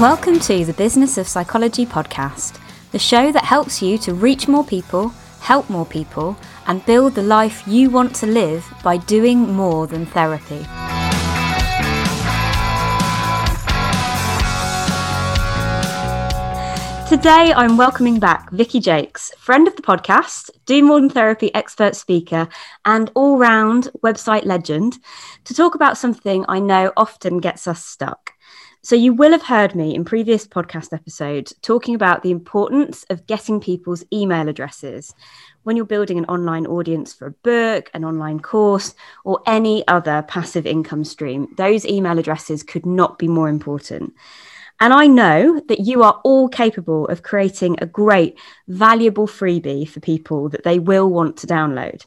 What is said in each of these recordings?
Welcome to the Business of Psychology podcast, the show that helps you to reach more people, help more people, and build the life you want to live by doing more than therapy. Today, I'm welcoming back Vicki Jakes, friend of the podcast, Do More Than Therapy expert speaker, and all round website legend, to talk about something I know often gets us stuck. So, you will have heard me in previous podcast episodes talking about the importance of getting people's email addresses when you're building an online audience for a book, an online course, or any other passive income stream. Those email addresses could not be more important. And I know that you are all capable of creating a great, valuable freebie for people that they will want to download.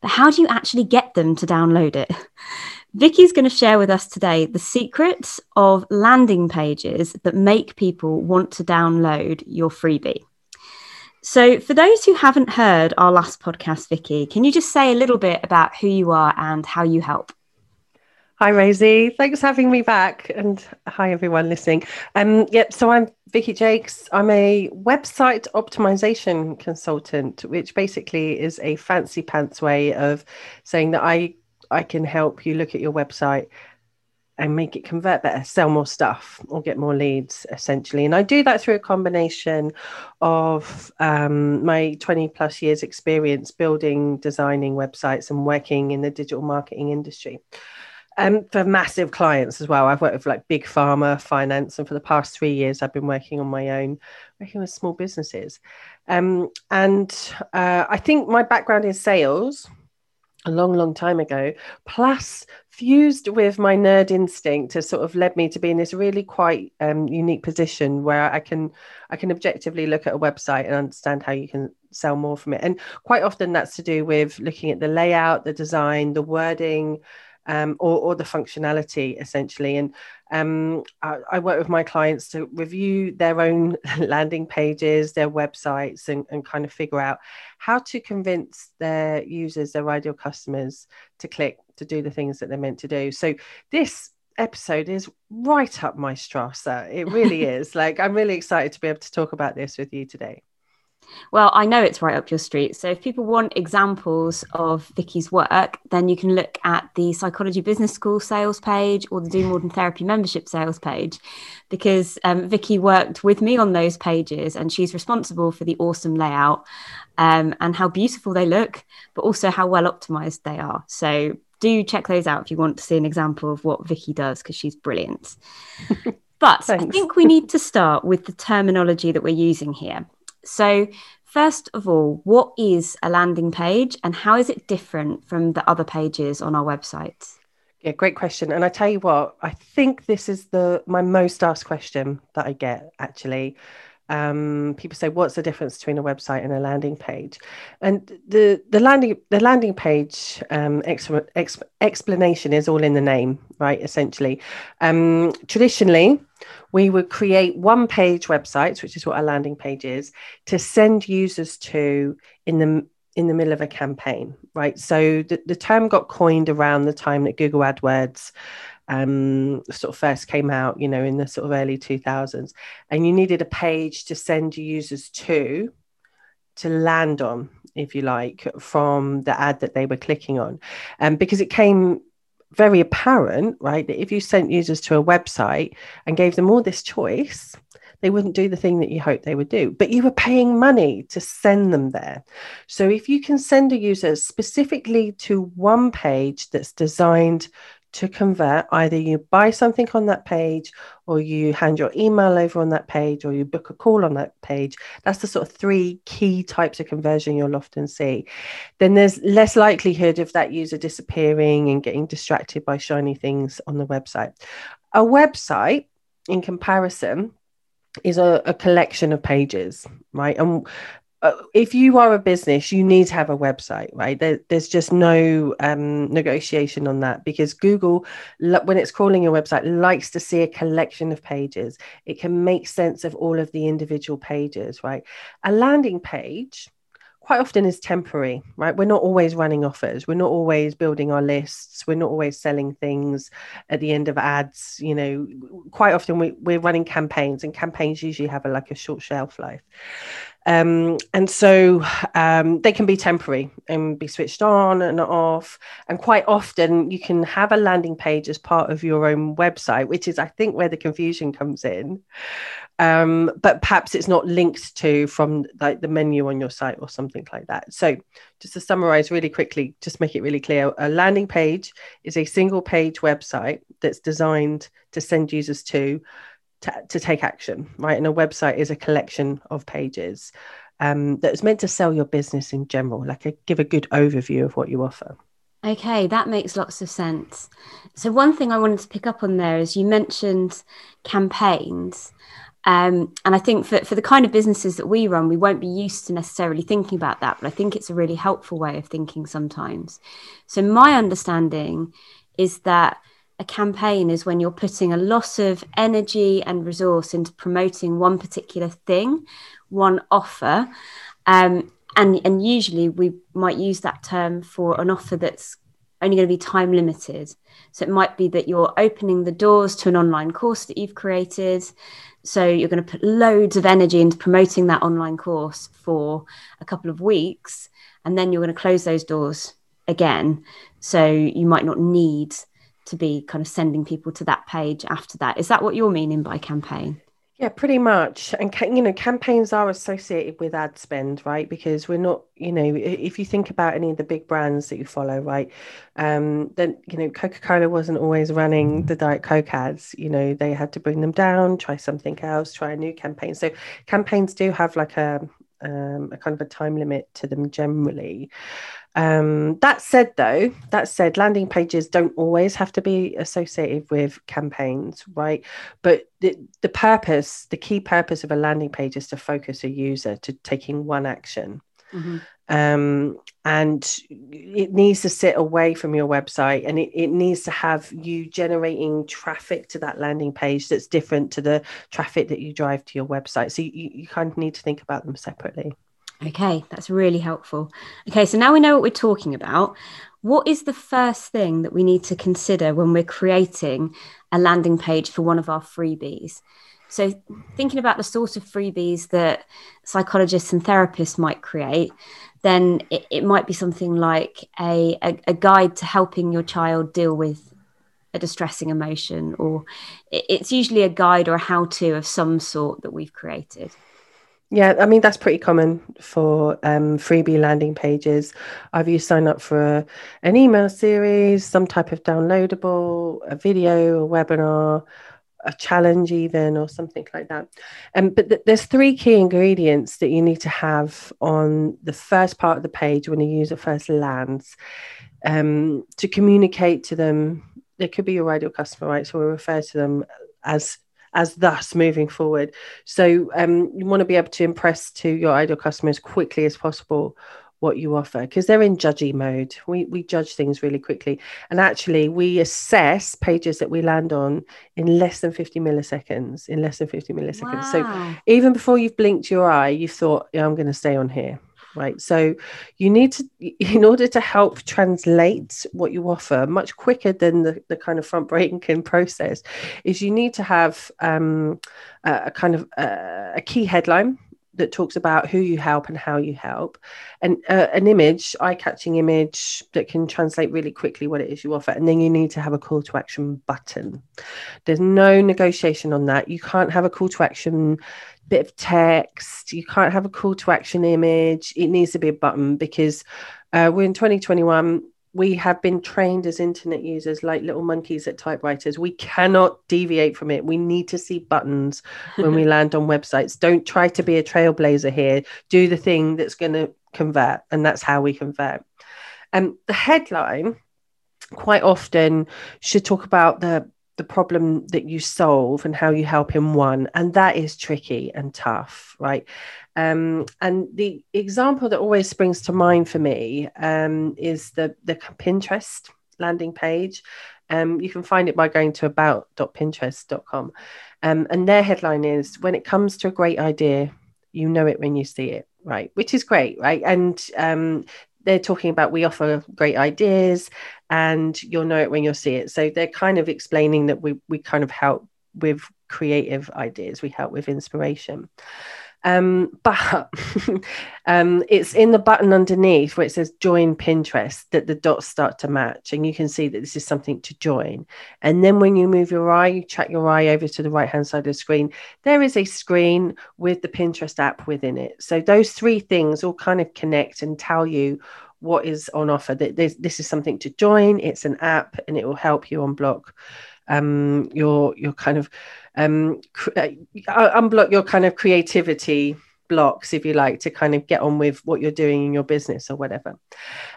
But how do you actually get them to download it? Vicki's going to share with us today the secrets of landing pages that make people want to download your freebie. So, for those who haven't heard our last podcast, Vicki, can you just say a little bit about who you are and how you help? Hi, Rosie. Thanks for having me back. And hi, everyone listening. Um, yep. So I'm Vicki Jakes. I'm a website optimization consultant, which basically is a fancy pants way of saying that I I can help you look at your website and make it convert better, sell more stuff, or get more leads, essentially. And I do that through a combination of um, my 20 plus years experience building, designing websites, and working in the digital marketing industry um, for massive clients as well. I've worked with like big pharma, finance, and for the past three years, I've been working on my own, working with small businesses. Um, and uh, I think my background is sales a long, long time ago, plus fused with my nerd instinct has sort of led me to be in this really quite um, unique position where I can I can objectively look at a website and understand how you can sell more from it. And quite often that's to do with looking at the layout, the design, the wording, um, or, or, the functionality essentially. And um, I, I, work with my clients to review their own landing pages, their websites, and, and, kind of figure out how to convince their users, their ideal customers, to click to do the things that they're meant to do. So this episode is right up my strasser. It really is. Like I'm really excited to be able to talk about this with you today. Well, I know it's right up your street. So if people want examples of Vicki's work, then you can look at the Psychology Business School sales page or the Do More Than Therapy membership sales page, because um, Vicki worked with me on those pages and she's responsible for the awesome layout um, and how beautiful they look, but also how well optimized they are. So do check those out if you want to see an example of what Vicki does, because she's brilliant. But I think we need to start with the terminology that we're using here. So, first of all, what is a landing page and how is it different from the other pages on our website? Yeah, great question. And I tell you what, I think this is the my most asked question that I get actually. Um, people say, "What's the difference between a website and a landing page?" And the the landing the landing page um, explanation is all in the name, right? Essentially, um, traditionally, we would create one page websites, which is what a landing page is, to send users to in the in the middle of a campaign, right? So the, the term got coined around the time that Google AdWords um, sort of first came out, you know, in the sort of early 2000s. And you needed a page to send users to, to land on, if you like, from the ad that they were clicking on. Um, because it came very apparent, right, that if you sent users to a website and gave them all this choice, they wouldn't do the thing that you hoped they would do. But you were paying money to send them there. So if you can send a user specifically to one page that's designed to convert. Either you buy something on that page, or you hand your email over on that page, or you book a call on that page. That's the sort of three key types of conversion you'll often see. Then there's less likelihood of that user disappearing and getting distracted by shiny things on the website. A website, in comparison, is a, a collection of pages, right? And if you are a business, you need to have a website, right? There, there's just no um, negotiation on that because Google, when it's crawling your website, likes to see a collection of pages. It can make sense of all of the individual pages, right? A landing page, quite often is temporary, right? We're not always running offers. We're not always building our lists. We're not always selling things at the end of ads. You know, quite often we, we're running campaigns, and campaigns usually have a, like a short shelf life. Um, and so um, they can be temporary and be switched on and off. And quite often you can have a landing page as part of your own website, which is, I think, where the confusion comes in. Um, but perhaps it's not linked to from like the menu on your site or something like that. So just to summarize really quickly, just make it really clear, a landing page is a single page website that's designed to send users to to, to take action, right? And a website is a collection of pages um, that's meant to sell your business in general, like a, give a good overview of what you offer. Okay, that makes lots of sense. So, one thing I wanted to pick up on there is you mentioned campaigns. Um, and I think for, for the kind of businesses that we run, we won't be used to necessarily thinking about that, but I think it's a really helpful way of thinking sometimes. So, my understanding is that a campaign is when you're putting a lot of energy and resource into promoting one particular thing, one offer. Um, and, and usually we might use that term for an offer that's only going to be time limited. So it might be that you're opening the doors to an online course that you've created. So you're going to put loads of energy into promoting that online course for a couple of weeks, and then you're going to close those doors again. So you might not need to be kind of sending people to that page after that. Is that what you're meaning by campaign? Yeah, pretty much. And you know, campaigns are associated with ad spend, right? Because we're not, you know, if you think about any of the big brands that you follow, right, um, then you know, Coca Cola wasn't always running the Diet Coke ads. You know, they had to bring them down, try something else, try a new campaign. So campaigns do have like a um, a kind of a time limit to them generally. Um, that said, though, that said, landing pages don't always have to be associated with campaigns, right? But the, the purpose, the key purpose of a landing page is to focus a user to taking one action. Mm-hmm. Um, and it needs to sit away from your website and it, it needs to have you generating traffic to that landing page that's different to the traffic that you drive to your website. So you, you kind of need to think about them separately. Okay, that's really helpful. Okay, so now we know what we're talking about. What is the first thing that we need to consider when we're creating a landing page for one of our freebies? So, thinking about the sort of freebies that psychologists and therapists might create, then it, it might be something like a, a, a, guide to helping your child deal with a distressing emotion, or it, it's usually a guide or a how to of some sort that we've created. Yeah, I mean, that's pretty common for um, freebie landing pages. Either you sign up for a, an email series, some type of downloadable, a video, a webinar, a challenge, even, or something like that. Um, but th- there's three key ingredients that you need to have on the first part of the page when a user first lands um, to communicate to them. It could be your ideal customer, right? So we refer to them as as thus moving forward. So um, you want to be able to impress to your ideal customer as quickly as possible what you offer because they're in judgy mode. We we judge things really quickly, and actually we assess pages that we land on in less than fifty milliseconds. In less than fifty milliseconds. Wow. So even before you've blinked your eye, you've thought, "Yeah, I'm going to stay on here." Right? So you need to in order to help translate what you offer much quicker than the, the kind of front can process is you need to have um, a, a, kind of uh, a key headline that talks about who you help and how you help, and uh, an image, eye-catching image that can translate really quickly what it is you offer, and then you need to have a call to action button. There's no negotiation on that. You can't have a call to action bit of text. You can't have a call to action image. It needs to be a button because uh, we're in 2021. We have been trained as internet users like little monkeys at typewriters. We cannot deviate from it. We need to see buttons when we land on websites. Don't try to be a trailblazer here. Do the thing that's going to convert, and that's how we convert. And um, the headline quite often should talk about the the problem that you solve and how you help in one and that is tricky and tough right um, and the example that always springs to mind for me um, is the the pinterest landing page um, you can find it by going to about.pinterest.com um, and their headline is when it comes to a great idea you know it when you see it right? Which is great, right? And um, they're talking about we offer great ideas and you'll know it when you'll see it. So they're kind of explaining that we we kind of help with creative ideas, we help with inspiration. Um, but um, it's in the button underneath where it says join Pinterest that the dots start to match, and you can see that this is something to join. And then when you move your eye, you track your eye over to the right hand side of the screen, there is a screen with the Pinterest app within it. So those three things all kind of connect and tell you what is on offer. That this, is something to join. It's an app, and it will help you unblock um, your your kind of um, uh, unblock your kind of creativity blocks, if you like, to kind of get on with what you're doing in your business or whatever.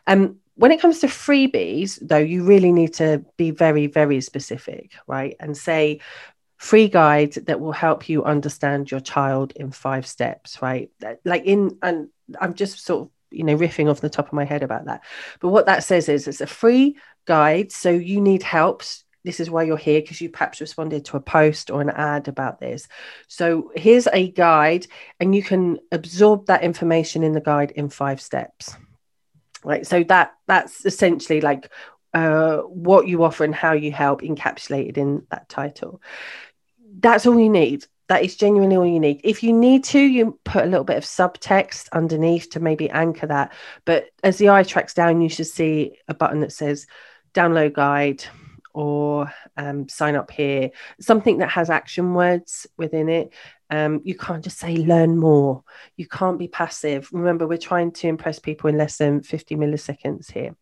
Um, when it comes to freebies, though, you really need to be very, very specific, right? And say, free guide that will help you understand your child in five steps, right? Like in, and I'm just sort of, you know, riffing off the top of my head about that. But what that says is it's a free guide. So you need helps this is why you're here because you perhaps responded to a post or an ad about this. So here's a guide, and you can absorb that information in the guide in five steps. Right. So that that's essentially like uh, what you offer and how you help encapsulated in that title. That's all you need. That is genuinely all you need. If you need to, you put a little bit of subtext underneath to maybe anchor that. But as the eye tracks down, you should see a button that says download guide, or um, sign up here, something that has action words within it. Um, you can't just say learn more. You can't be passive. Remember, we're trying to impress people in less than 50 milliseconds here.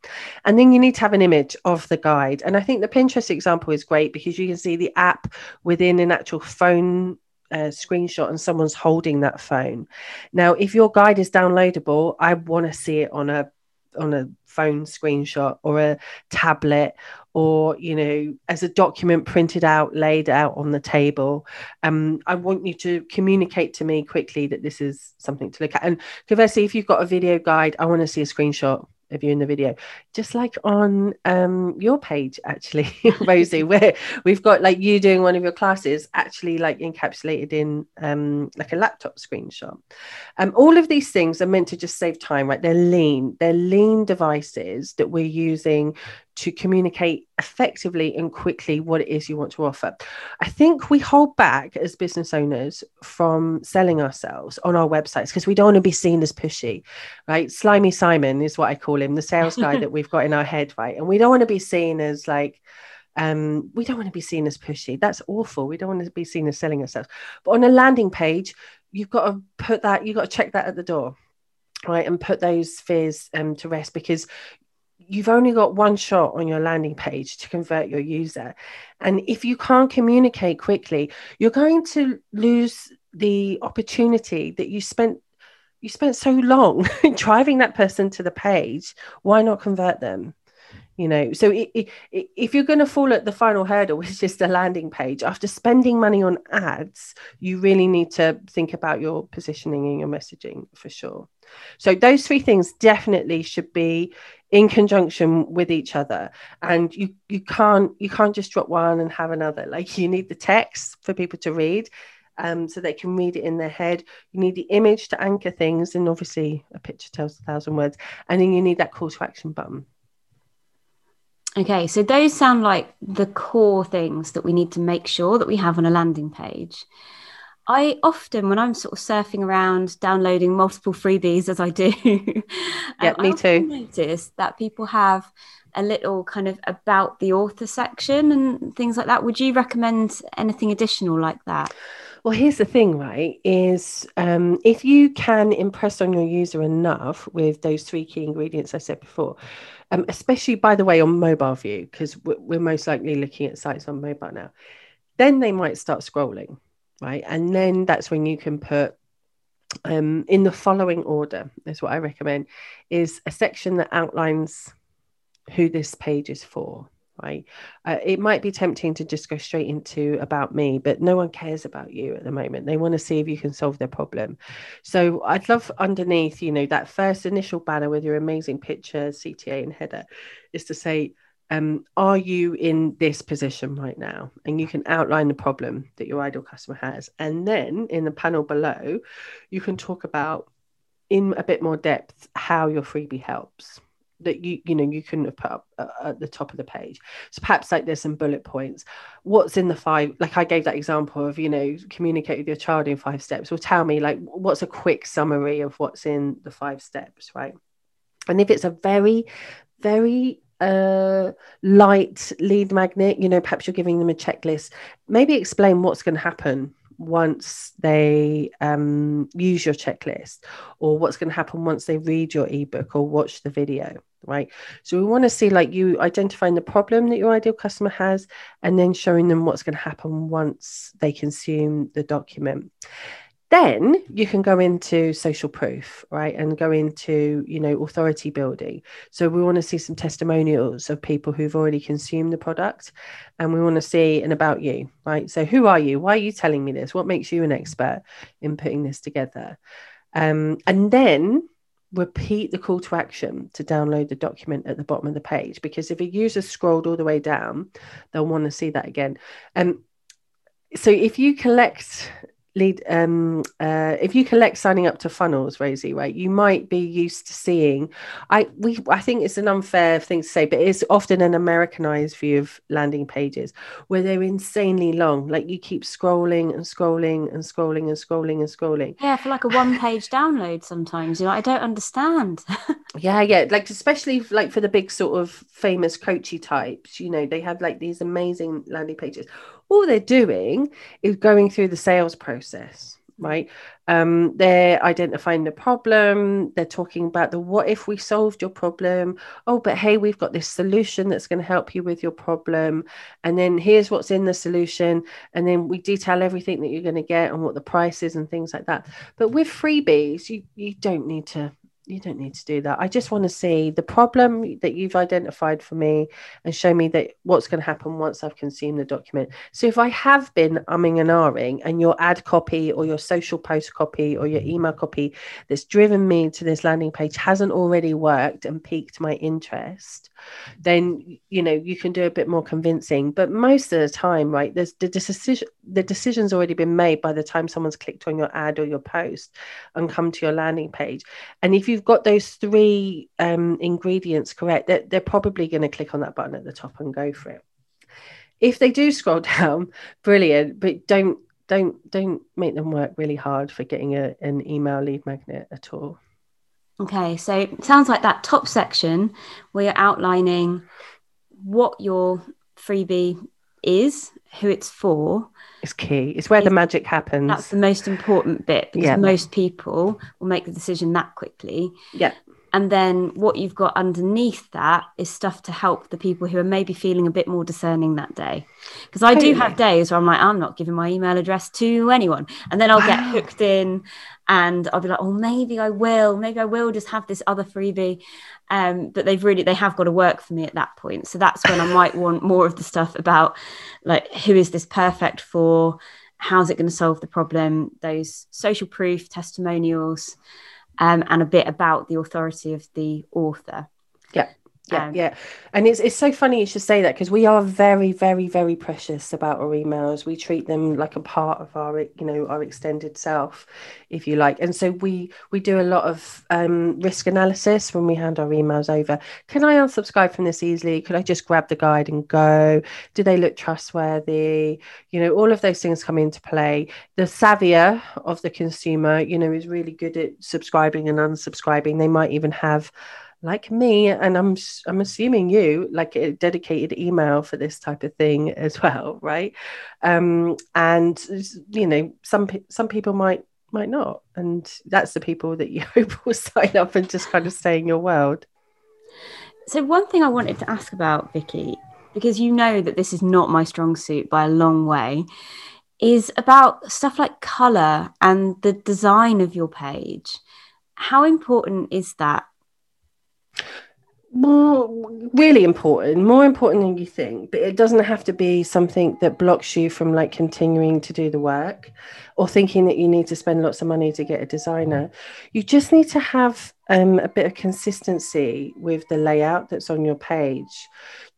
And then you need to have an image of the guide. And I think the Pinterest example is great because you can see the app within an actual phone uh, screenshot and someone's holding that phone. Now, if your guide is downloadable, I want to see it on a on a phone screenshot or a tablet or you know as a document printed out laid out on the table. Um i want you to communicate to me quickly that this is something to look at. And conversely if you've got a video guide i want to see a screenshot of you in the video. Just like on um, your page actually rosie where we've got like you doing one of your classes actually like encapsulated in um, like a laptop screenshot. Um, all of these things are meant to just save time right? They're lean they're lean devices that we're using to communicate effectively and quickly what it is you want to offer. I think we hold back as business owners from selling ourselves on our websites because we don't want to be seen as pushy, right? Slimy Simon is what I call him, the sales guy that we've got in our head, right? And we don't want to be seen as like, um, we don't want to be seen as pushy. That's awful. We don't want to be seen as selling ourselves. But on a landing page, you've got to put that, you've got to check that at the door right and put those fears um, to rest because you've only got one shot on your landing page to convert your user. And if you can't communicate quickly, you're going to lose the opportunity that you spent you spent so long driving that person to the page why not convert them you know so it, it, if you're going to fall at the final hurdle which is just a landing page after spending money on ads you really need to think about your positioning and your messaging for sure so those three things definitely should be in conjunction with each other and you you can't you can't just drop one and have another like you need the text for people to read um, so they can read it in their head. You need the image to anchor things, and obviously, a picture tells a thousand words. And then you need that call to action button. Okay, so those sound like the core things that we need to make sure that we have on a landing page. I often, when I'm sort of surfing around, downloading multiple freebies as I do, yeah, me too. Notice that people have a little kind of about the author section and things like that. Would you recommend anything additional like that? Well, here's the thing, right? Is um, if you can impress on your user enough with those three key ingredients I said before, um, especially by the way on mobile view, because we're most likely looking at sites on mobile now, then they might start scrolling right? And then that's when you can put um, in the following order, is what I recommend, is a section that outlines who this page is for, right? Uh, it might be tempting to just go straight into about me, but no one cares about you at the moment. They want to see if you can solve their problem. So I'd love underneath, you know, that first initial banner with your amazing picture, CTA, and header is to say, um, are you in this position right now? And you can outline the problem that your ideal customer has. And then in the panel below, you can talk about in a bit more depth how your freebie helps that you you know you couldn't have put up uh, at the top of the page. So perhaps like there's some bullet points. What's in the five like i gave that example of you know communicate with your child in five steps. Well tell me like what's a quick summary of what's in the five steps right? And if it's a very very uh, light lead magnet you know perhaps you're giving them a checklist maybe explain what's going to happen once they um, use your checklist or what's going to happen once they read your ebook or watch the video right? So we want to see like you identifying the problem that your ideal customer has and then showing them what's going to happen once they consume the document then you can go into social proof right and go into you know authority building. So we want to see some testimonials of people who've already consumed the product and we want to see an about you right? So who are you? Why are you telling me this? What makes you an expert in putting this together? Um, and then repeat the call to action to download the document at the bottom of the page because if a user scrolled all the way down they'll want to see that again. And um, so if you collect lead um uh if you collect signing up to funnels rosie right you might be used to seeing i we i think it's an unfair thing to say but it's often an americanized view of landing pages where they're insanely long like you keep scrolling and scrolling and scrolling and scrolling and scrolling. Yeah for like a one page download sometimes you know i don't understand. Yeah yeah like especially like for the big sort of famous coachy types you know they have like these amazing landing pages all they're doing is going through the sales process right? Um, they're identifying the problem. They're talking about the what if we solved your problem. Oh but hey we've got this solution that's going to help you with your problem. And then here's what's in the solution. And then we detail everything that you're going to get and what the price is and things like that. But with freebies you you don't need to you don't need to do that. I just want to see the problem that you've identified for me and show me that what's going to happen once I've consumed the document. So if I have been umming and ahhing and your ad copy or your social post copy or your email copy that's driven me to this landing page hasn't already worked and piqued my interest, then you know you can do a bit more convincing. But most of the time, right, there's the decision the decision's already been made by the time someone's clicked on your ad or your post and come to your landing page. And if you've got those three um, ingredients correct, they're, they're probably going to click on that button at the top and go for it. If they do scroll down, brilliant, but don't don't don't make them work really hard for getting a, an email lead magnet at all. Okay, so sounds like that top section where you're outlining what your freebie is, who it's for. It's key. It's where the magic happens. That's the most important bit because yeah. most people will make the decision that quickly. Yeah. And then what you've got underneath that is stuff to help the people who are maybe feeling a bit more discerning that day. Because I totally. do have days where I'm like, I'm not giving my email address to anyone. And then I'll wow. get hooked in and I'll be like, oh, maybe I will. Maybe I will just have this other freebie. Um, but they've really, they have got to work for me at that point. So that's when I might want more of the stuff about like, who is this perfect for? How's it going to solve the problem? Those social proof testimonials um, and a bit about the authority of the author. Yeah yeah um, yeah. And it's it's so funny you should say that because we are very very very precious about our emails. We treat them like a part of our you know our extended self if you like. And so we we do a lot of um, risk analysis when we hand our emails over. Can i unsubscribe from this easily? Could i just grab the guide and go? Do they look trustworthy? You know all of those things come into play. The savvier of the consumer you know is really good at subscribing and unsubscribing. They might even have like me and i'm i'm assuming you like a dedicated email for this type of thing as well right? Um and you know some some people might might not and that's the people that you hope will sign up and just kind of stay in your world. So one thing i wanted to ask about vicki because you know that this is not my strong suit by a long way is about stuff like color and the design of your page. How important is that more really important more important than you think but it doesn't have to be something that blocks you from like continuing to do the work or thinking that you need to spend lots of money to get a designer you just need to have um, a bit of consistency with the layout that's on your page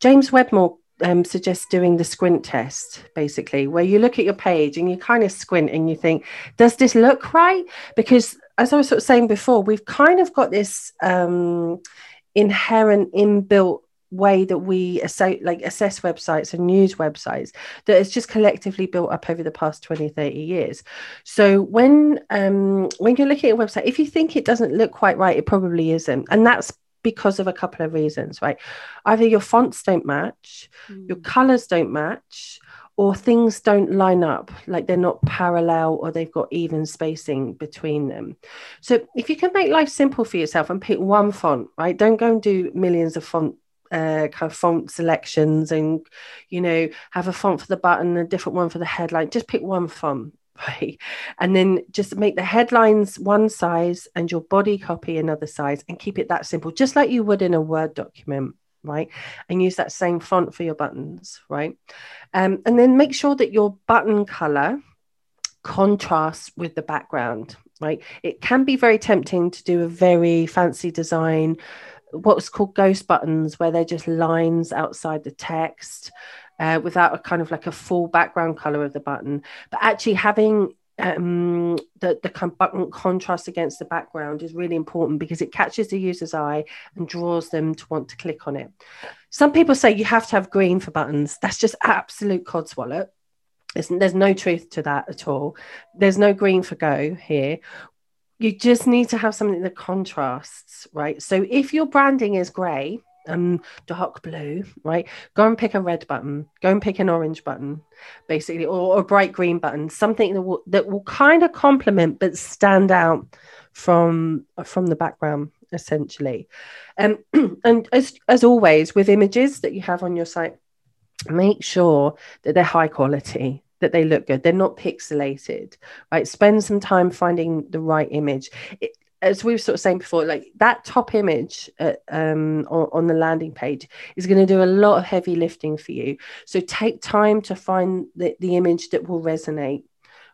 james wedmore um, suggests doing the squint test, basically, where you look at your page and you kind of squint and you think, does this look right? Because as I was sort of saying before, we've kind of got this um, inherent inbuilt way that we assess, like assess websites and news websites that has just collectively built up over the past 20 30 years. So when um when you're looking at a website if you think it doesn't look quite right it probably isn't. And that's because of a couple of reasons right? Either your fonts don't match mm. your colors don't match or things don't line up like they're not parallel or they've got even spacing between them. So if you can make life simple for yourself and pick one font right don't go and do millions of font uh, kind of font selections and you know have a font for the button a different one for the headline. Just pick one font right? And then just make the headlines one size and your body copy another size and keep it that simple just like you would in a word document right? And use that same font for your buttons right? Um, and then make sure that your button color contrasts with the background right? It can be very tempting to do a very fancy design what's called ghost buttons, where they're just lines outside the text uh, without a kind of like a full background color of the button. But actually having um, the, the contrast against the background is really important because it catches the user's eye and draws them to want to click on it. Some people say you have to have green for buttons. That's just absolute codswallop. There's, there's no truth to that at all. There's no green for go here you just need to have something that contrasts, right? So if your branding is grey um, dark blue, right, go and pick a red button, go and pick an orange button, basically, or, a bright green button, something that will that will kind of complement but stand out from from the background essentially. Um, and as as always with images that you have on your site, make sure that they're high quality that they look good. They're not pixelated, right? Spend some time finding the right image. It, as we were sort of saying before, like that top image at, um, on, on, the landing page is going to do a lot of heavy lifting for you. So take time to find the, the image that will resonate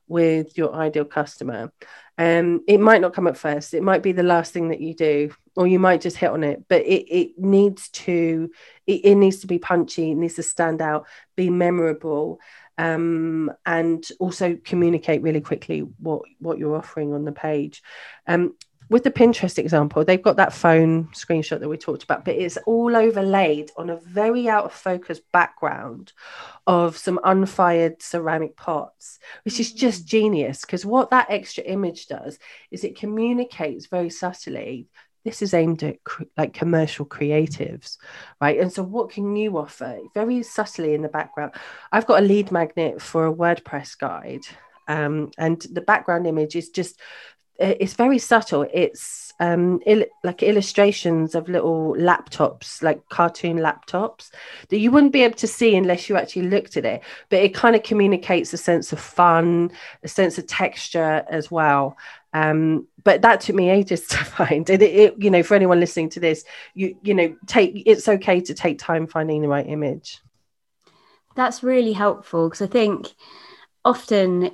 with your ideal customer. Um, it might not come up first. It might be the last thing that you do, or you might just hit on it. But it, it needs to it, it needs to be punchy. It needs to stand out, be memorable, um, and also communicate really quickly what what you're offering on the page. Um, with the Pinterest example, they've got that phone screenshot that we talked about, but it's all overlaid on a very out of focus background of some unfired ceramic pots, which is just genius. Because what that extra image does is it communicates very subtly this is aimed at like commercial creatives right and so what can you offer very subtly in the background i've got a lead magnet for a wordpress guide um, and the background image is just it's very subtle it's um, il- like illustrations of little laptops like cartoon laptops that you wouldn't be able to see unless you actually looked at it but it kind of communicates a sense of fun a sense of texture as well um, but that took me ages to find. And it, it, you know, for anyone listening to this, you you know, take it's okay to take time finding the right image. That's really helpful because I think often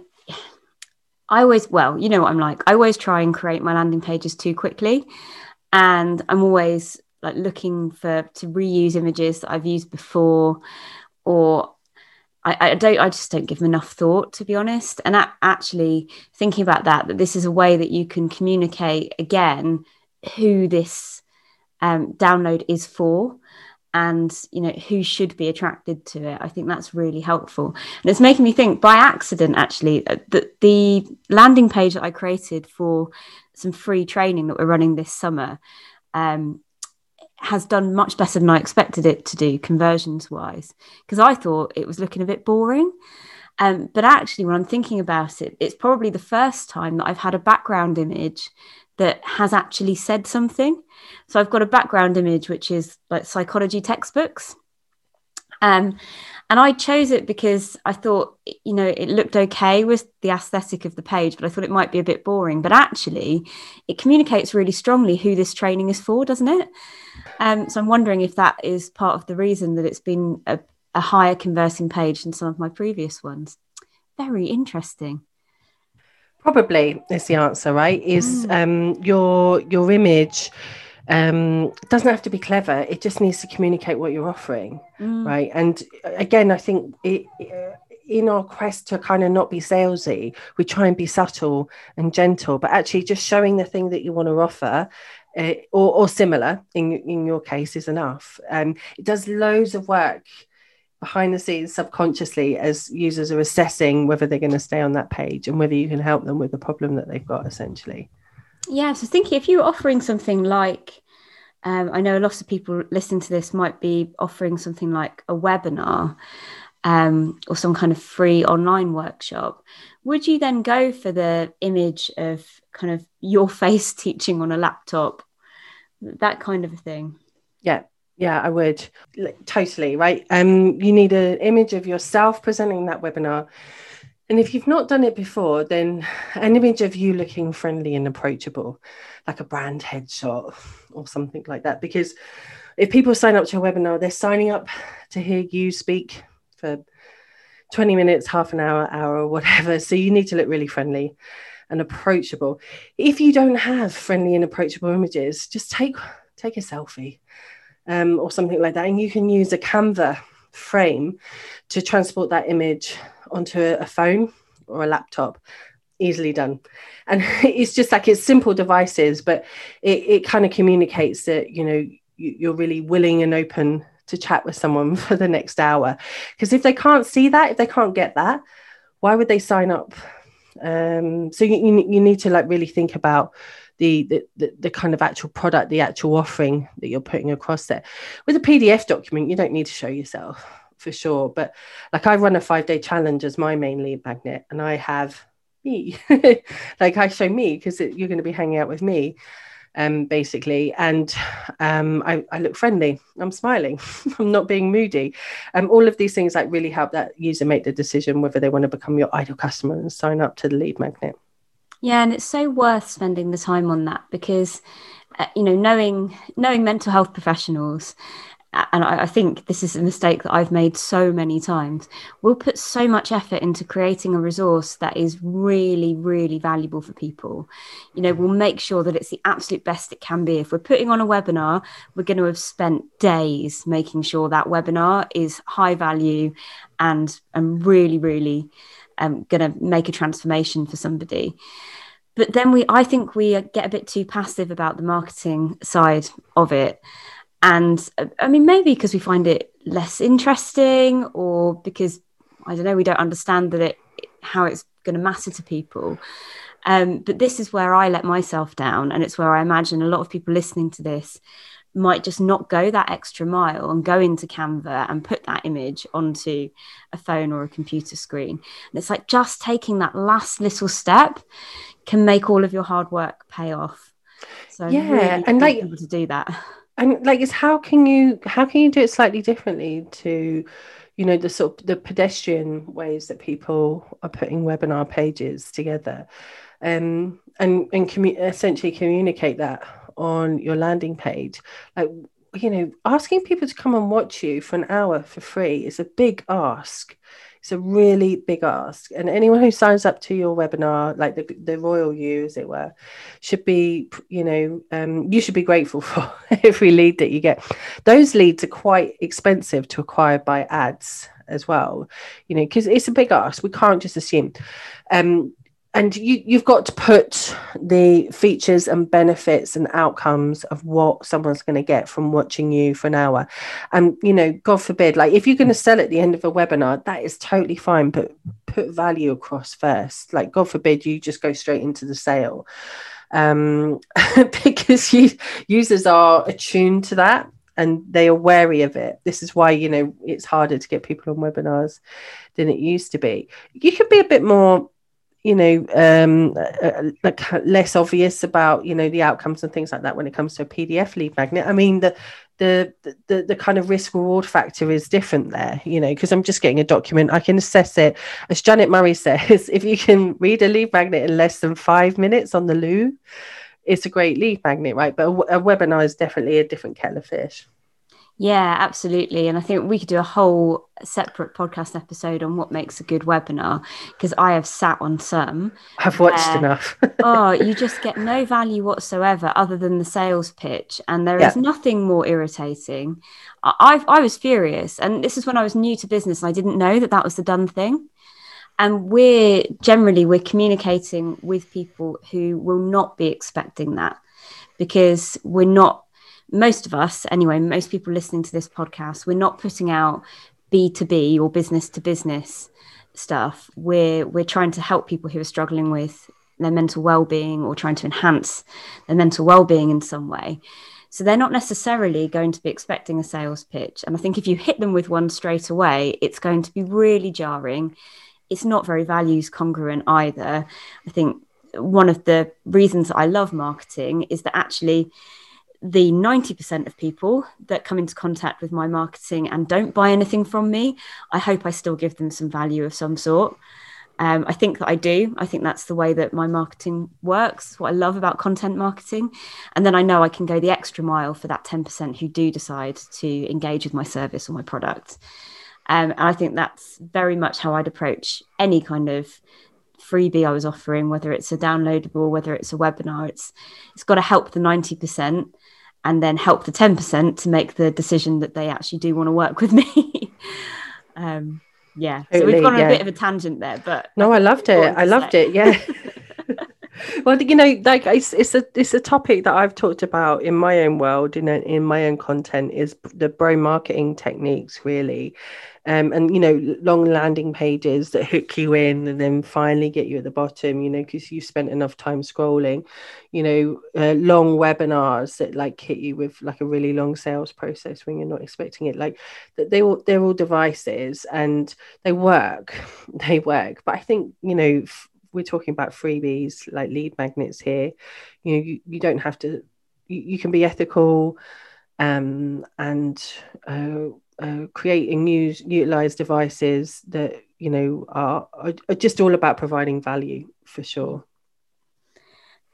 I always, well, you know what I'm like. I always try and create my landing pages too quickly, and I'm always like looking for to reuse images that I've used before, or I, I, don't I just don't give them enough thought to be honest. And actually thinking about that that this is a way that you can communicate again who this um, download is for and you know who should be attracted to it i think that's really helpful and it's making me think by accident actually uh, that the landing page that i created for some free training that we're running this summer um, has done much better than I expected it to do conversions wise because I thought it was looking a bit boring. Um, but actually, when I'm thinking about it, it's probably the first time that I've had a background image that has actually said something. So I've got a background image which is like psychology textbooks. Um, and I chose it because I thought, you know, it looked okay with the aesthetic of the page, but I thought it might be a bit boring. But actually, it communicates really strongly who this training is for, doesn't it? Um, so I'm wondering if that is part of the reason that it's been a, a higher converting page than some of my previous ones. Very interesting. Probably is the answer, right? Is mm. um, your your image um, doesn't have to be clever. It just needs to communicate what you're offering, mm. right? And uh, again, I think it, in our quest to kind of not be salesy, we try and be subtle and gentle, but actually just showing the thing that you want to offer uh, or, or, similar in, in your case is enough. Um, it does loads of work behind the scenes subconsciously as users are assessing whether they're going to stay on that page and whether you can help them with the problem that they've got essentially. Yeah, so thinking if you're offering something like um, I know lots of people listening to this might be offering something like a webinar um, or some kind of free online workshop. Would you then go for the image of kind of your face teaching on a laptop, that kind of a thing? Yeah, yeah, I would totally. Right. Um, you need an image of yourself presenting that webinar. And if you've not done it before, then an image of you looking friendly and approachable, like a brand headshot or something like that. Because if people sign up to a webinar, they're signing up to hear you speak for 20 minutes, half an hour, hour, or whatever. So you need to look really friendly and approachable. If you don't have friendly and approachable images, just take take a selfie um, or something like that, and you can use a Canva frame to transport that image onto a phone or a laptop. Easily done. And it's just like it's simple devices but it, it kind of communicates that you know you're really willing and open to chat with someone for the next hour. Because if they can't see that if they can't get that why would they sign up? Um, so you, you, need to like really think about the, the, the kind of actual product the actual offering that you're putting across there with a pdf document you don't need to show yourself for sure but like i run a five day challenge as my main lead magnet and i have me like i show me because you're going to be hanging out with me um, basically. And um, I, I, look friendly. I'm smiling. I'm not being moody. Um, all of these things like really help that user make the decision whether they want to become your ideal customer and sign up to the lead magnet. Yeah, and it's so worth spending the time on that because, uh, you know, knowing knowing mental health professionals and I, I, think this is a mistake that I've made so many times. We'll put so much effort into creating a resource that is really, really valuable for people. You know, we'll make sure that it's the absolute best it can be. If we're putting on a webinar, we're going to have spent days making sure that webinar is high value and and really, really um, going to make a transformation for somebody but then we i think we get a bit too passive about the marketing side of it and I mean, maybe because we find it less interesting or because, I don't know, we don't understand that it, how it's going to matter to people. Um, but this is where I let myself down. And it's where I imagine a lot of people listening to this might just not go that extra mile and go into Canva and put that image onto a phone or a computer screen. And it's like just taking that last little step can make all of your hard work pay off. So yeah, really and like people to do that and like it's how can you how can you do it slightly differently to you know the sort of the pedestrian ways that people are putting webinar pages together um, and and commu- essentially communicate that on your landing page like you know asking people to come and watch you for an hour for free is a big ask it's a really big ask. And anyone who signs up to your webinar, like the, the royal you, as it were, should be, you know, um, you should be grateful for every lead that you get. Those leads are quite expensive to acquire by ads as well, you know, because it's a big ask. We can't just assume. Um, and you, you've got to put the features and benefits and outcomes of what someone's going to get from watching you for an hour and you know god forbid like if you're going to sell at the end of a webinar that is totally fine but put value across first like god forbid you just go straight into the sale um, because you, users are attuned to that and they are wary of it. This is why you know it's harder to get people on webinars than it used to be. You could be a bit more you know um, uh, uh, less obvious about you know the outcomes and things like that when it comes to a pdf lead magnet. I mean the the the, the kind of risk reward factor is different there you know because i'm just getting a document. I can assess it. As janet murray says if you can read a lead magnet in less than five minutes on the loo it's a great lead magnet right? But a, a webinar is definitely a different kettle of fish Yeah, absolutely. And I think we could do a whole separate podcast episode on what makes a good webinar because I have sat on some. I've watched where, enough. oh, you just get no value whatsoever other than the sales pitch. And there yeah. is nothing more irritating. I, I was furious. And this is when I was new to business and I didn't know that that was the done thing. And we're generally we're communicating with people who will not be expecting that because we're not most of us, anyway, most people listening to this podcast, we're not putting out B2B or business to business stuff. We're we're trying to help people who are struggling with their mental well-being or trying to enhance their mental well-being in some way. So they're not necessarily going to be expecting a sales pitch. And I think if you hit them with one straight away, it's going to be really jarring. It's not very values congruent either. I think one of the reasons I love marketing is that actually the 90% of people that come into contact with my marketing and don't buy anything from me, I hope I still give them some value of some sort. Um, I think that I do. I think that's the way that my marketing works. what I love about content marketing. And then I know I can go the extra mile for that 10% who do decide to engage with my service or my product. Um, and I think that's very much how I'd approach any kind of freebie I was offering, whether it's a downloadable, whether it's a webinar. It's it's got to help the 90% and then help the 10% to make the decision that they actually do want to work with me. um, yeah. Totally, so we've gone on yeah. a bit of a tangent there, but no, I loved it. I loved say. it. Yeah. well, you know, like it's it's a it's a topic that I've talked about in my own world, in in my own content, is the bro marketing techniques, really, um, and you know long landing pages that hook you in and then finally get you at the bottom you know because you've spent enough time scrolling. You know uh, long webinars that like hit you with like a really long sales process when you're not expecting it. Like that they all they're all devices and they work they work. But i think you know f- we're talking about freebies like lead magnets here. You know you, you don't have to you, you can be ethical um, and uh, uh, creating new utilized devices that you know are, are, are just all about providing value for sure.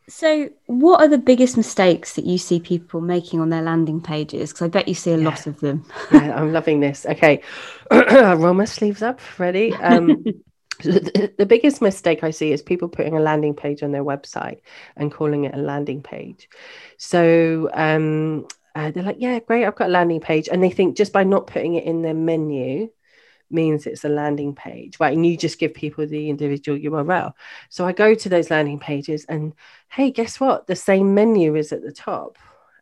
So what are the biggest mistakes that you see people making on their landing pages? Because i bet you see a yeah. lot of them. Yeah i'm loving this. Okay. Roll my sleeves up. Ready? Um, the biggest mistake I see is people putting a landing page on their website and calling it a landing page. So um, uh, they're like, yeah, great, I've got a landing page. And they think just by not putting it in their menu means it's a landing page, right? And you just give people the individual URL. So I go to those landing pages and hey, guess what? The same menu is at the top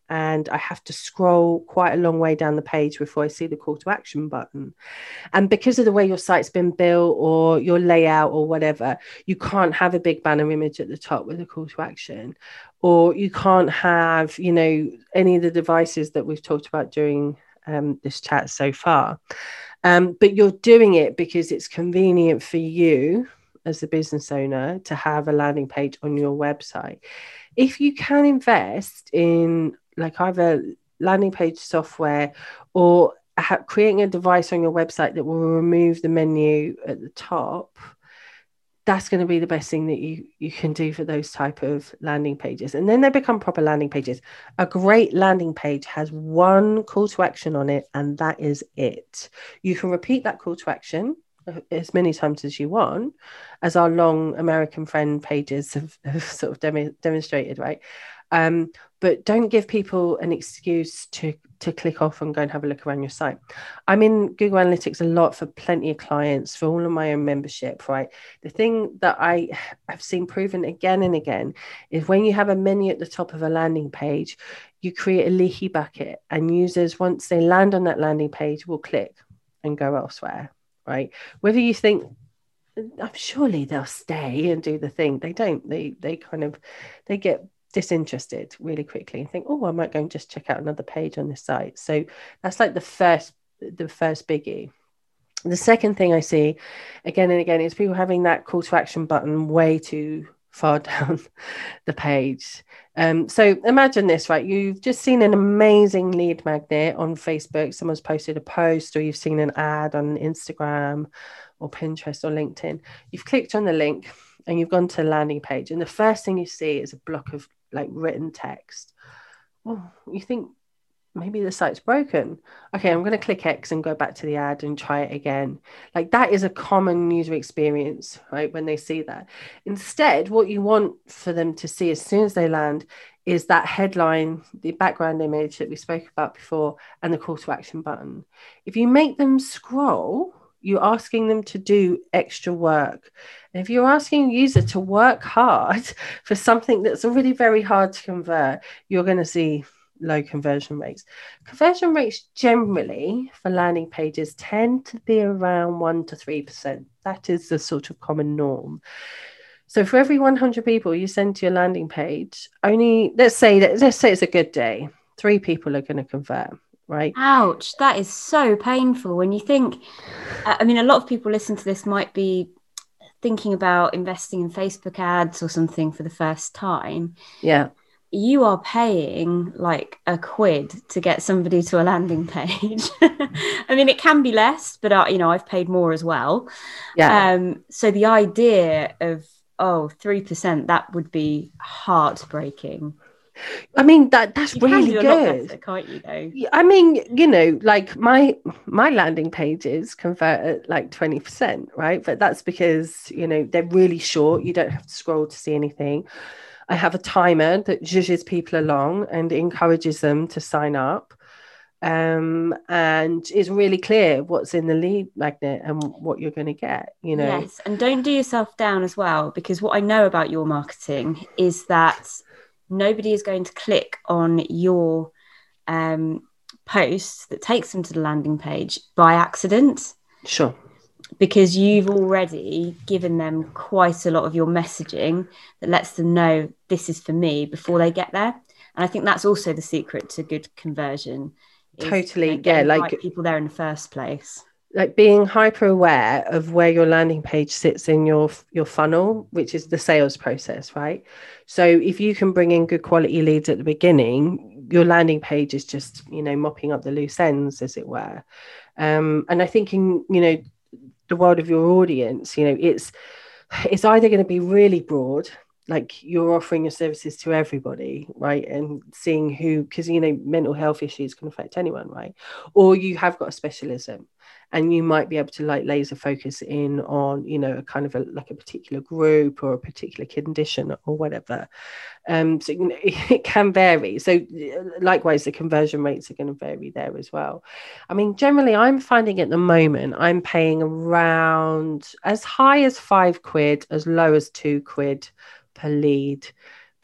and I have to scroll quite a long way down the page before I see the call to action button. And because of the way your site's been built or your layout or whatever, you can't have a big banner image at the top with a call to action, or you can't have, you know, any of the devices that we've talked about during um, this chat so far. Um, but you're doing it because it's convenient for you as a business owner to have a landing page on your website. If you can invest in like either landing page software or ha- creating a device on your website that will remove the menu at the top that's going to be the best thing that you you can do for those type of landing pages. And then they become proper landing pages. A great landing page has one call to action on it and that is it. You can repeat that call to action as many times as you want as our long american friend pages have, have sort of dem- demonstrated right um, but don't give people an excuse to to click off and go and have a look around your site. I'm in Google Analytics a lot for plenty of clients for all of my own membership, right? The thing that I have seen proven again and again is when you have a menu at the top of a landing page, you create a leaky bucket, and users, once they land on that landing page, will click and go elsewhere, right? Whether you think I'm surely they'll stay and do the thing. They don't. They they kind of they get disinterested really quickly and think, oh, I might go and just check out another page on this site. So that's like the first the first biggie. The second thing I see again and again is people having that call to action button way too far down the page. Um, so imagine this, right? You've just seen an amazing lead magnet on Facebook. Someone's posted a post, or you've seen an ad on Instagram or Pinterest or LinkedIn. You've clicked on the link and you've gone to the landing page, and the first thing you see is a block of like written text. Well, you think maybe the site's broken. Okay, I'm going to click X and go back to the ad and try it again. Like that is a common user experience, right? When they see that. Instead, what you want for them to see as soon as they land is that headline, the background image that we spoke about before, and the call to action button. If you make them scroll, you're asking them to do extra work. And if you're asking a user to work hard for something that's already very hard to convert, you're going to see low conversion rates. Conversion rates generally for landing pages tend to be around 1 to 3%. That is the sort of common norm. So for every 100 people you send to your landing page, only let's say that let's say it's a good day, 3 people are going to convert, right? Ouch, that is so painful when you think I mean a lot of people listen to this might be thinking about investing in Facebook ads or something for the first time. Yeah you are paying like a quid to get somebody to a landing page. I mean, it can be less, but uh, you know, I've paid more as well. Yeah. Um, so the idea of oh, three percent that would be heartbreaking. I mean that that's you really good, better, can't you? Though? I mean, you know, like my my landing pages convert at like twenty percent, right? But that's because you know they're really short. You don't have to scroll to see anything. I have a timer that zhuzhes people along and encourages them to sign up. Um, and it's really clear what's in the lead magnet and what you're going to get, you know. Yes, and don't do yourself down as well, because what I know about your marketing is that nobody is going to click on your um, post that takes them to the landing page by accident. Sure because you've already given them quite a lot of your messaging that lets them know this is for me before they get there. And I think that's also the secret to good conversion. Totally, yeah, like right people there in the first place. Like being hyper aware of where your landing page sits in your your funnel, which is the sales process, right? So if you can bring in good quality leads at the beginning, your landing page is just you know mopping up the loose ends, as it were. Um, and I think in you know the world of your audience you know it's it's either going to be really broad like you're offering your services to everybody right and seeing who because you know mental health issues can affect anyone right or you have got a specialism and you might be able to like laser focus in on you know a kind of a like a particular group or a particular condition or whatever. Um so you know, it can vary. So likewise the conversion rates are going to vary there as well. I mean generally i'm finding at the moment i'm paying around as high as five quid as low as two quid per lead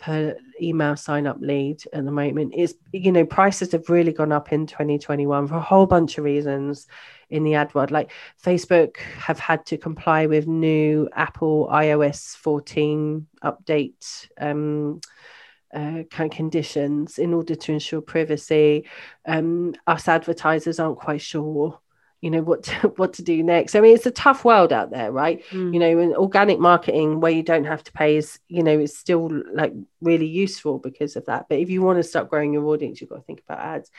per email sign up lead at the moment. Is you know prices have really gone up in 2021 for a whole bunch of reasons in the ad world. Like facebook have had to comply with new apple ios 14 update um, uh, conditions in order to ensure privacy. Um, us advertisers aren't quite sure you know what to, what to do next. I mean it's a tough world out there right? Mm. you know in organic marketing where you don't have to pay is you know is still like really useful because of that. But if you want to start growing your audience you've got to think about ads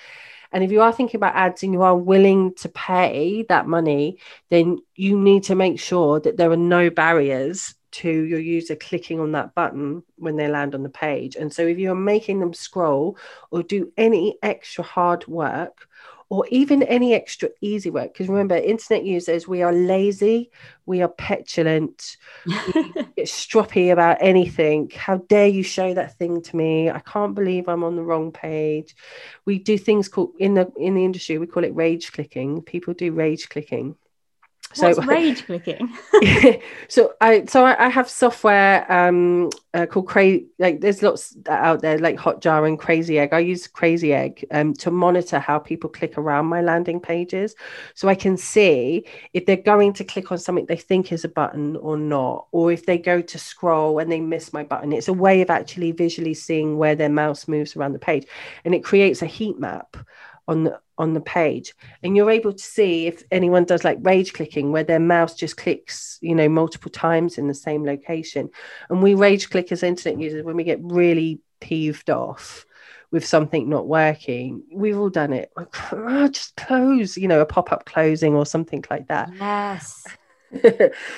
and if you are thinking about ads and you are willing to pay that money then you need to make sure that there are no barriers to your user clicking on that button when they land on the page. And so if you're making them scroll or do any extra hard work or even any extra easy work. Because remember, internet users, we are lazy, we are petulant, we get stroppy about anything. How dare you show that thing to me? I can't believe I'm on the wrong page. We do things called in the in the industry, we call it rage clicking. People do rage clicking. So What's rage clicking? so I so I, I have software um uh, called Crazy. Like there's lots out there like Hotjar and Crazy Egg. I use Crazy Egg um to monitor how people click around my landing pages, so I can see if they're going to click on something they think is a button or not, or if they go to scroll and they miss my button. It's a way of actually visually seeing where their mouse moves around the page, and it creates a heat map on the on the page and you're able to see if anyone does like rage clicking where their mouse just clicks you know multiple times in the same location. And we rage click as internet users when we get really peeved off with something not working. We've all done it. Like, oh, just close you know a pop-up closing or something like that. Yes.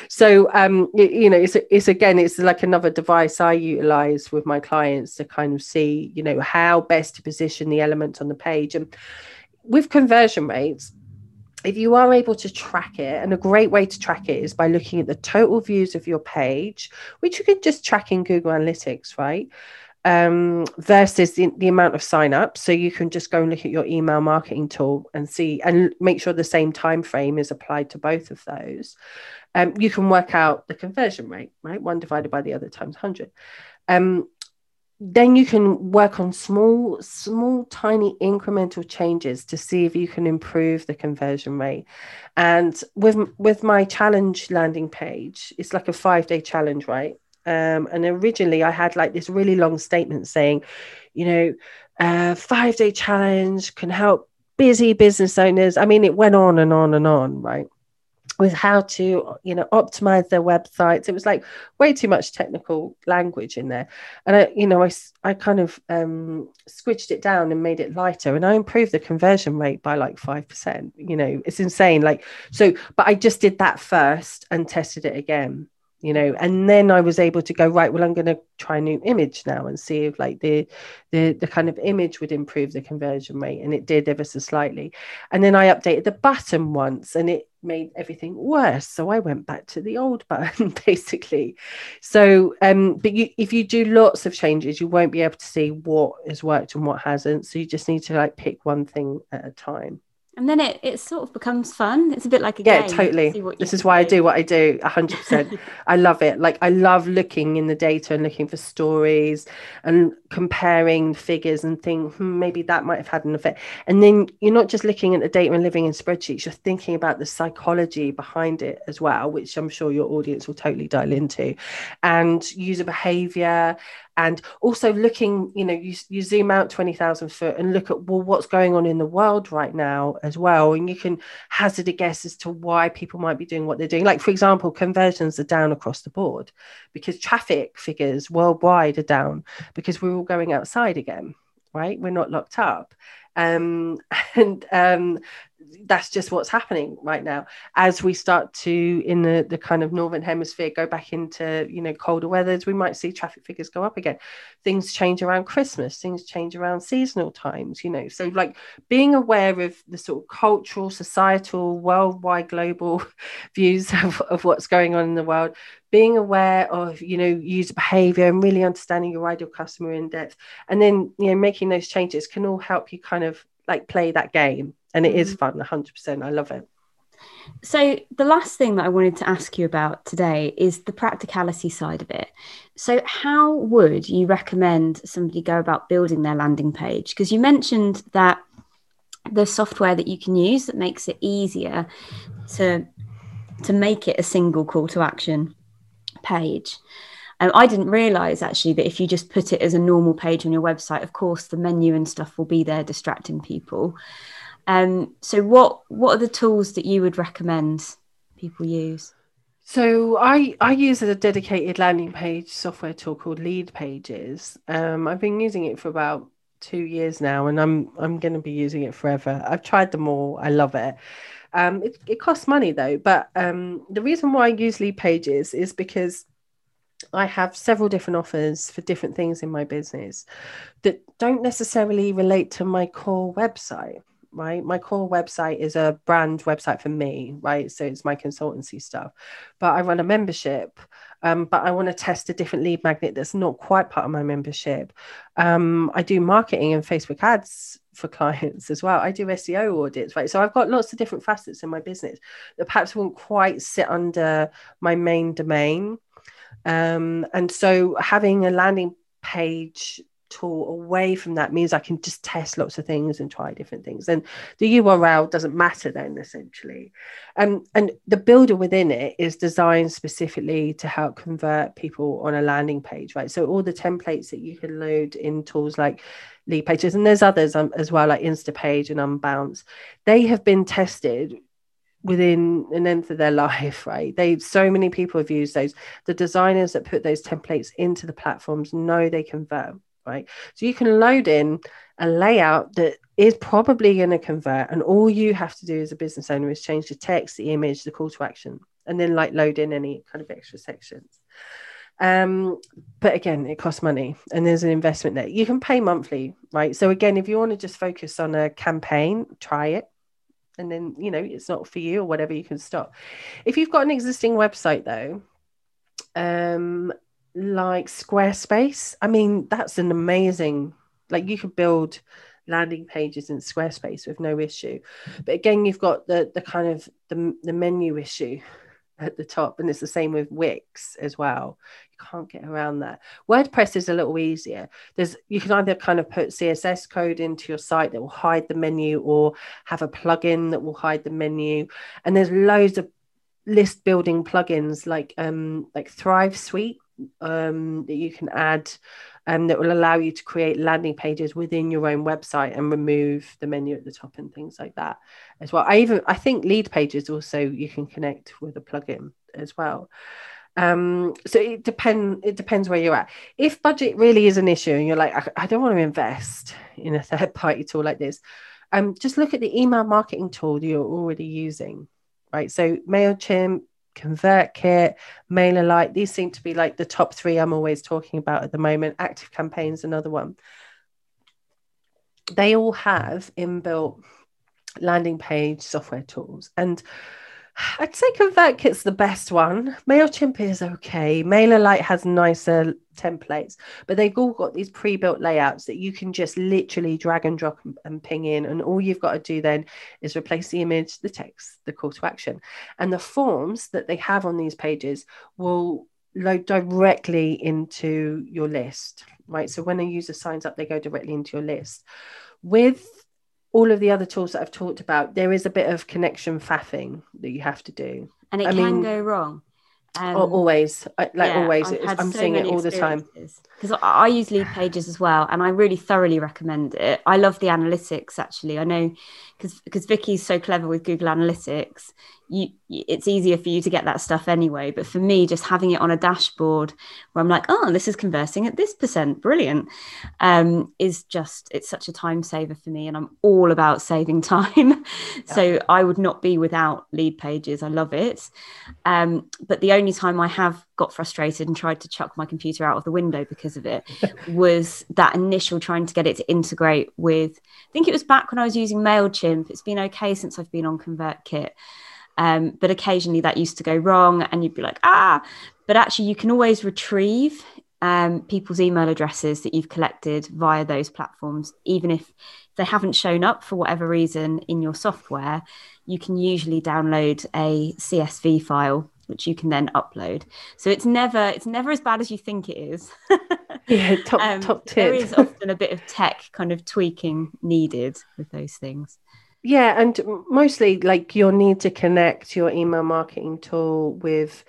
So um you, you know it's it's again it's like another device i utilize with my clients to kind of see you know how best to position the elements on the page. And with conversion rates if you are able to track it and a great way to track it is by looking at the total views of your page which you can just track in google analytics right um, versus the, the amount of sign-ups. So you can just go and look at your email marketing tool and see and make sure the same time frame is applied to both of those. Um, you can work out the conversion rate, right? One divided by the other times 100. Um, then you can work on small, small, tiny incremental changes to see if you can improve the conversion rate. And with with my challenge landing page, it's like a five day challenge, right? Um, and originally, I had like this really long statement saying, you know, uh, five day challenge can help busy business owners. I mean, it went on and on and on, right? With how to, you know, optimize their websites. It was like way too much technical language in there. And I, you know, I, I kind of um, squidged it down and made it lighter and I improved the conversion rate by like 5%. You know, it's insane. Like, so, but I just did that first and tested it again you know and then i was able to go right well i'm going to try a new image now and see if like the the the kind of image would improve the conversion rate and it did ever so slightly. And then i updated the button once and it made everything worse so i went back to the old button basically. So um but you if you do lots of changes you won't be able to see what has worked and what hasn't so you just need to like pick one thing at a time and then it, it sort of becomes fun. It's a bit like a yeah game. totally. This is why do. i do. what i do 100% i love it. Like i love looking in the data and looking for stories and comparing figures and think hmm, maybe that might have had an effect. And then you're not just looking at the data and living in spreadsheets you're thinking about the psychology behind it as well which i'm sure your audience will totally dial into. And user behavior and also looking you know you, you zoom out 20,000 foot and look at well what's going on in the world right now as well. And you can hazard a guess as to why people might be doing what they're doing. Like for example conversions are down across the board because traffic figures worldwide are down because we're all going outside again right? We're not locked up. Um, and um, that's just what's happening right now. As we start to in the, the kind of northern hemisphere go back into you know colder weathers we might see traffic figures go up again. Things change around christmas things change around seasonal times you know. So like being aware of the sort of cultural societal worldwide global views of, of what's going on in the world being aware of you know user behavior and really understanding your ideal customer in depth and then you know making those changes can all help you kind of like play that game and it is mm-hmm. fun 100% i love it. So the last thing that i wanted to ask you about today is the practicality side of it. So how would you recommend somebody go about building their landing page? Because you mentioned that the software that you can use that makes it easier to to make it a single call to action page. Um, I didn't realize actually that if you just put it as a normal page on your website, of course, the menu and stuff will be there distracting people. Um, so what what are the tools that you would recommend people use? So I I use a dedicated landing page software tool called Leadpages. Um, I've been using it for about two years now, and I'm I'm going to be using it forever. I've tried them all. I love it. Um, it, it costs money though, but um, the reason why I use Leadpages is because I have several different offers for different things in my business that don't necessarily relate to my core website right? My core website is a brand website for me, right? So it's my consultancy stuff. But I run a membership, um, but I want to test a different lead magnet that's not quite part of my membership. Um, I do marketing and Facebook ads for clients as well. I do SEO audits, right? So I've got lots of different facets in my business that perhaps won't quite sit under my main domain. Um, and so having a landing page tool away from that means I can just test lots of things and try different things. And the URL doesn't matter then, essentially. Um, and the builder within it is designed specifically to help convert people on a landing page, right? So all the templates that you can load in tools like Leadpages, and there's others um, as well, like Instapage and Unbounce, they have been tested within an end of their life, right? They so many people have used those. The designers that put those templates into the platforms know they convert right? So you can load in a layout that is probably going to convert, and all you have to do as a business owner is change the text, the image, the call to action. and then like load in any kind of extra sections. Um, but again, it costs money and there's an investment there. You can pay monthly, right? So again, if you want to just focus on a campaign, try it. And then, you know, it's not for you or whatever, you can stop. If you've got an existing website though, um, like Squarespace, I mean, that's an amazing, like you could build landing pages in Squarespace with no issue. But again, you've got the the kind of the, the menu issue at the top, and it's the same with Wix as well. You can't get around that. WordPress is a little easier. There's you can either kind of put CSS code into your site that will hide the menu, or have a plugin that will hide the menu. And there's loads of list building plugins like um like Thrive Suite um that you can add um, that will allow you to create landing pages within your own website and remove the menu at the top and things like that as well. I even I think Leadpages also you can connect with a plugin as well. Um, so it depend it depends where you're at. If budget really is an issue and you're like, I, I don't want to invest in a third party tool like this, um, just look at the email marketing tool you're already using, right? So MailChimp, ConvertKit, MailerLite. These seem to be like the top three I'm always talking about at the moment. Active Campaign's another one. They all have inbuilt landing page software tools. And I'd say ConvertKit's the best one. MailChimp is okay. MailerLite has nicer templates, but they've all got these pre-built layouts that you can just literally drag and drop and, and ping in. And all you've got to do then is replace the image, the text, the call to action. And the forms that they have on these pages will load directly into your list, right? So when a user signs up, they go directly into your list. With all of the other tools that I've talked about, there is a bit of connection faffing that you have to do. And it I can mean, go wrong. Um, always, like yeah, always, I'm so seeing it all the time. Because I use Leadpages as well, and I really thoroughly recommend it. I love the analytics actually. I know because because Vicki's so clever with Google Analytics you it's easier for you to get that stuff anyway. But for me just having it on a dashboard where i'm like oh this is conversing at this percent brilliant um, is just it's such a time saver for me and i'm all about saving time. Yeah. so i would not be without Leadpages. I love it. Um, but the only time i have got frustrated and tried to chuck my computer out of the window because of it was that initial trying to get it to integrate with i think it was back when i was using mailchimp. It's been okay since i've been on convertkit um, but occasionally that used to go wrong and you'd be like, ah, but actually you can always retrieve um, people's email addresses that you've collected via those platforms, even if they haven't shown up for whatever reason in your software, you can usually download a CSV file which you can then upload. So it's never it's never as bad as you think it is. yeah, top um, top tip. There is often a bit of tech kind of tweaking needed with those things. Yeah, and mostly like you'll need to connect your email marketing tool with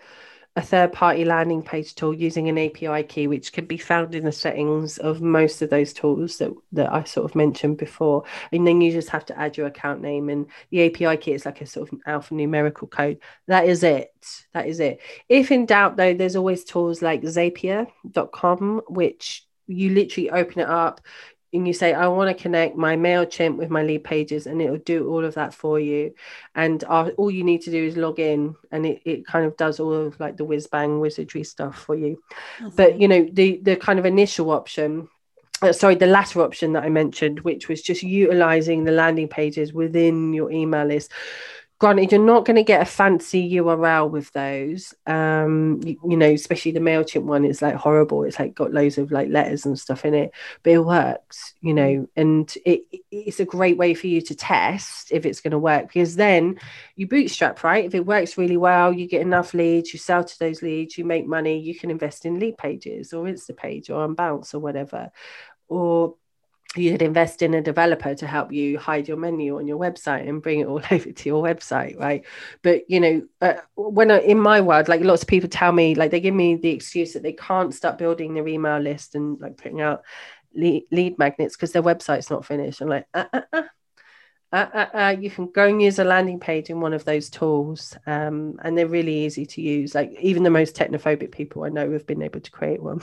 a third party landing page tool using an API key, which can be found in the settings of most of those tools that, that I sort of mentioned before. And then you just have to add your account name, and the API key is like a sort of alphanumerical code. That is it. That is it. If in doubt, though, there's always tools like Zapier.com, which you literally open it up, and you say, I want to connect my MailChimp with my Leadpages, and it'll do all of that for you. And all you need to do is log in, and it, it kind of does all of like the whiz bang wizardry stuff for you. But you know, the the kind of initial option, uh, sorry, the latter option that I mentioned, which was just utilizing the landing pages within your email list granted you're not going to get a fancy url with those um you, you, know especially the mailchimp one is like horrible. It's like got loads of like letters and stuff in it but it works you know and it, it's a great way for you to test if it's going to work because then you bootstrap right? If it works really well you get enough leads you sell to those leads you make money you can invest in Leadpages or instapage or Unbounce or whatever or you could invest in a developer to help you hide your menu on your website and bring it all over to your website right? But you know uh, when I, in my world like lots of people tell me like they give me the excuse that they can't start building their email list and like putting out lead, lead magnets because their website's not finished. I'm like uh, uh, uh uh, uh, you can go and use a landing page in one of those tools, um, and they're really easy to use. Like even the most technophobic people I know have been able to create one.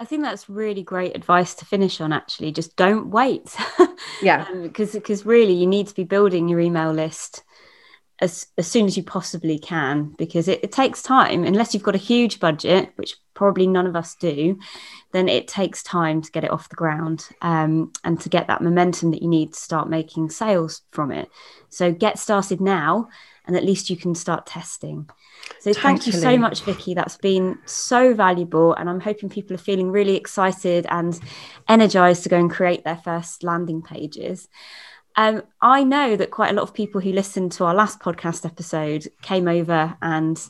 I think that's really great advice to finish on. Actually, just don't wait. yeah, because um, because really you need to be building your email list as, as soon as you possibly can because it, it, takes time. Unless you've got a huge budget which probably none of us do then it takes time to get it off the ground um, and to get that momentum that you need to start making sales from it. So get started now and at least you can start testing. So totally. thank you so much vicki. That's been so valuable and i'm hoping people are feeling really excited and energized to go and create their first landing pages um, I know that quite a lot of people who listened to our last podcast episode came over and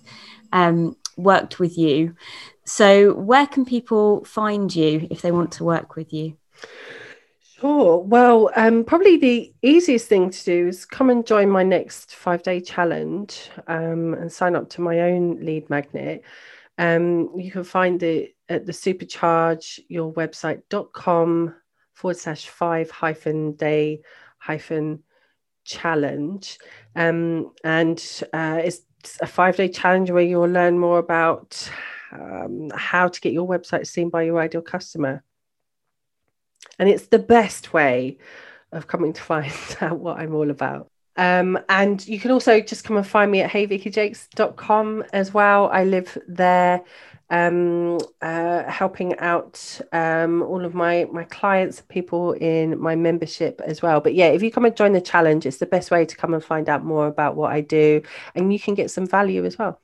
um, worked with you. So, where can people find you if they want to work with you? Sure. Well, um, probably the easiest thing to do is come and join my next five day challenge um, and sign up to my own lead magnet. Um, you can find it at the superchargeyourwebsite.com forward slash five hyphen day hyphen challenge. Um, and uh, it's a five day challenge where you'll learn more about um, how to get your website seen by your ideal customer. And it's the best way of coming to find out what I'm all about. Um, and you can also just come and find me at heyvickyjakes.com as well. I live there um, uh, helping out um, all of my my clients, people in my membership as well. But yeah, if you come and join the challenge, it's the best way to come and find out more about what I do, and you can get some value as well.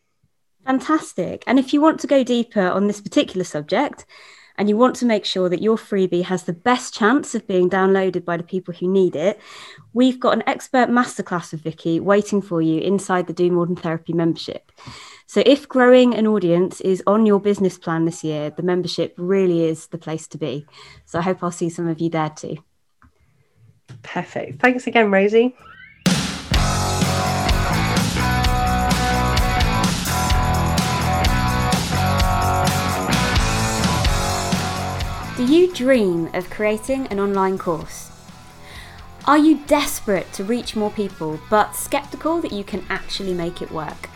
Fantastic! And if you want to go deeper on this particular subject, and you want to make sure that your freebie has the best chance of being downloaded by the people who need it, we've got an expert masterclass with Vicki waiting for you inside the Do More Than Therapy membership. So, if growing an audience is on your business plan this year, the membership really is the place to be. So, I hope I'll see some of you there too. Perfect. Thanks again, Rosie. You dream of creating an online course? Are you desperate to reach more people but skeptical that you can actually make it work?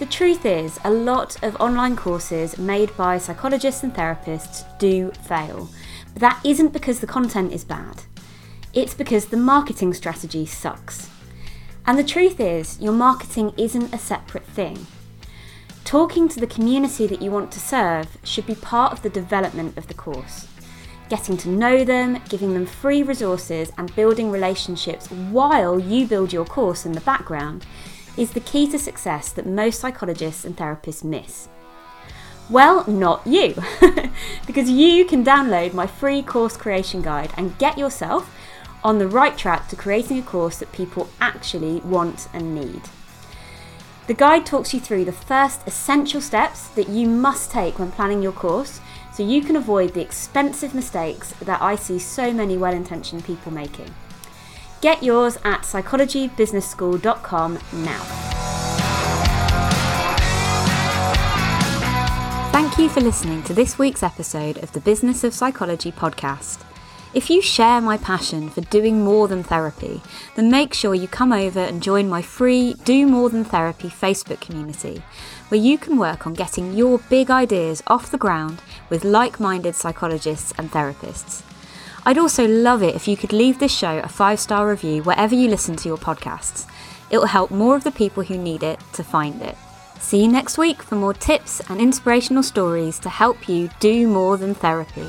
The truth is, a lot of online courses made by psychologists and therapists do fail. But that isn't because the content is bad, it's because the marketing strategy sucks. And the truth is, your marketing isn't a separate thing. Talking to the community that you want to serve should be part of the development of the course. Getting to know them, giving them free resources, and building relationships while you build your course in the background is the key to success that most psychologists and therapists miss. Well, not you, because you can download my free course creation guide and get yourself on the right track to creating a course that people actually want and need. The guide talks you through the first essential steps that you must take when planning your course so you can avoid the expensive mistakes that I see so many well intentioned people making. Get yours at psychologybusinessschool.com now. Thank you for listening to this week's episode of the Business of Psychology podcast. If you share my passion for doing more than therapy, then make sure you come over and join my free Do More Than Therapy Facebook community, where you can work on getting your big ideas off the ground with like minded psychologists and therapists. I'd also love it if you could leave this show a five star review wherever you listen to your podcasts. It will help more of the people who need it to find it. See you next week for more tips and inspirational stories to help you do more than therapy.